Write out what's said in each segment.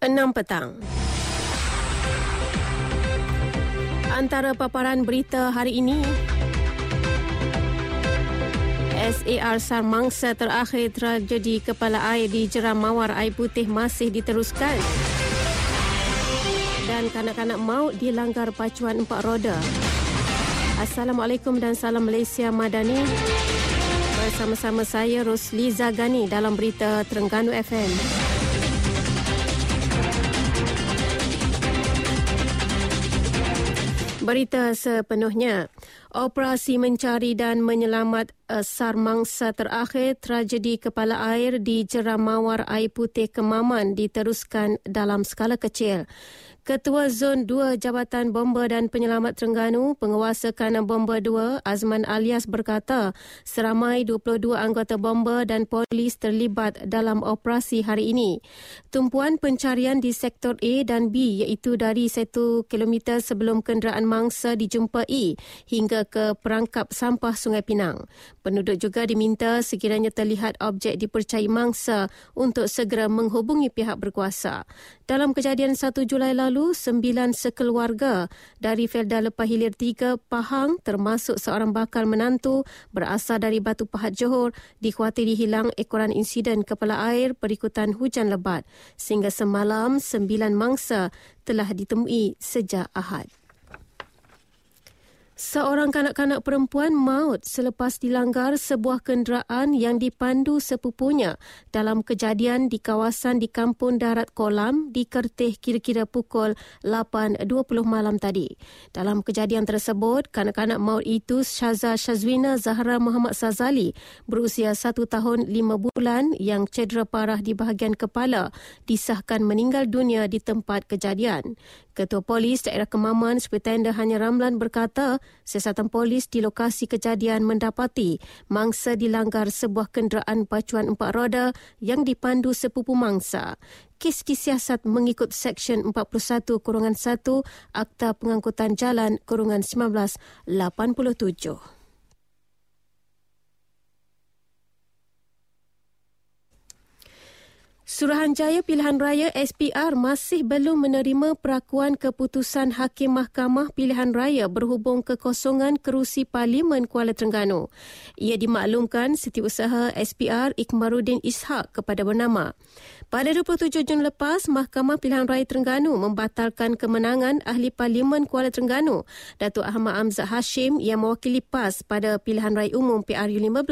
6 petang. Antara paparan berita hari ini, SAR SAR mangsa terakhir tragedi kepala air di Jeram Mawar Air Putih masih diteruskan. Dan kanak-kanak maut dilanggar pacuan empat roda. Assalamualaikum dan salam Malaysia Madani. Bersama-sama saya Rosli Zagani dalam berita Terengganu FM. Berita sepenuhnya. Operasi mencari dan menyelamat uh, SAR mangsa terakhir tragedi kepala air di Jeram Mawar Air Putih Kemaman diteruskan dalam skala kecil. Ketua Zon 2 Jabatan Bomba dan Penyelamat Terengganu, Penguasa Kanan Bomba 2, Azman Alias berkata, seramai 22 anggota bomba dan polis terlibat dalam operasi hari ini. Tumpuan pencarian di sektor A dan B iaitu dari 1 km sebelum kenderaan mangsa dijumpai hingga ke perangkap sampah Sungai Pinang. Penduduk juga diminta sekiranya terlihat objek dipercayai mangsa untuk segera menghubungi pihak berkuasa. Dalam kejadian 1 Julai lalu, sembilan sekeluarga dari Felda Lepah Hilir 3 Pahang termasuk seorang bakal menantu berasal dari Batu Pahat Johor dikhawatiri hilang ekoran insiden kepala air berikutan hujan lebat. Sehingga semalam, sembilan mangsa telah ditemui sejak Ahad. Seorang kanak-kanak perempuan maut selepas dilanggar sebuah kenderaan yang dipandu sepupunya dalam kejadian di kawasan di Kampung Darat Kolam di Kertih kira-kira pukul 8.20 malam tadi. Dalam kejadian tersebut, kanak-kanak maut itu Syaza Syazwina Zahra Muhammad Sazali berusia 1 tahun 5 bulan yang cedera parah di bahagian kepala disahkan meninggal dunia di tempat kejadian. Ketua Polis Daerah Kemaman Sepetenda Hanya Ramlan berkata siasatan polis di lokasi kejadian mendapati mangsa dilanggar sebuah kenderaan pacuan empat roda yang dipandu sepupu mangsa. Kes disiasat mengikut Seksyen 41 Kurungan 1 Akta Pengangkutan Jalan Kurungan 1987. Suruhanjaya Pilihan Raya SPR masih belum menerima perakuan keputusan Hakim Mahkamah Pilihan Raya berhubung kekosongan kerusi Parlimen Kuala Terengganu. Ia dimaklumkan setiausaha SPR Ikmaruddin Ishak kepada bernama. Pada 27 Jun lepas, Mahkamah Pilihan Raya Terengganu membatalkan kemenangan Ahli Parlimen Kuala Terengganu, Datuk Ahmad Amzad Hashim yang mewakili PAS pada Pilihan Raya Umum PRU15.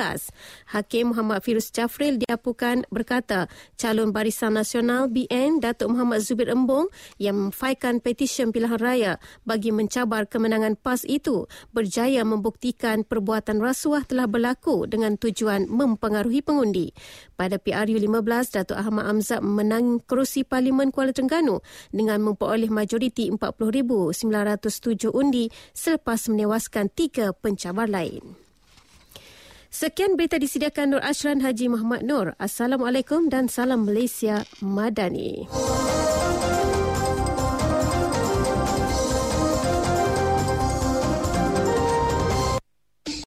Hakim Muhammad Firuz Jafril diapukan berkata, calon Barisan Nasional BN Datuk Muhammad Zubir Embong yang memfaikan petisyen pilihan raya bagi mencabar kemenangan PAS itu berjaya membuktikan perbuatan rasuah telah berlaku dengan tujuan mempengaruhi pengundi. Pada PRU 15, Datuk Ahmad Amzad menang kerusi Parlimen Kuala Terengganu dengan memperoleh majoriti 40,907 undi selepas menewaskan tiga pencabar lain. Sekian berita disediakan Nur Ashran Haji Muhammad Nur. Assalamualaikum dan salam Malaysia Madani.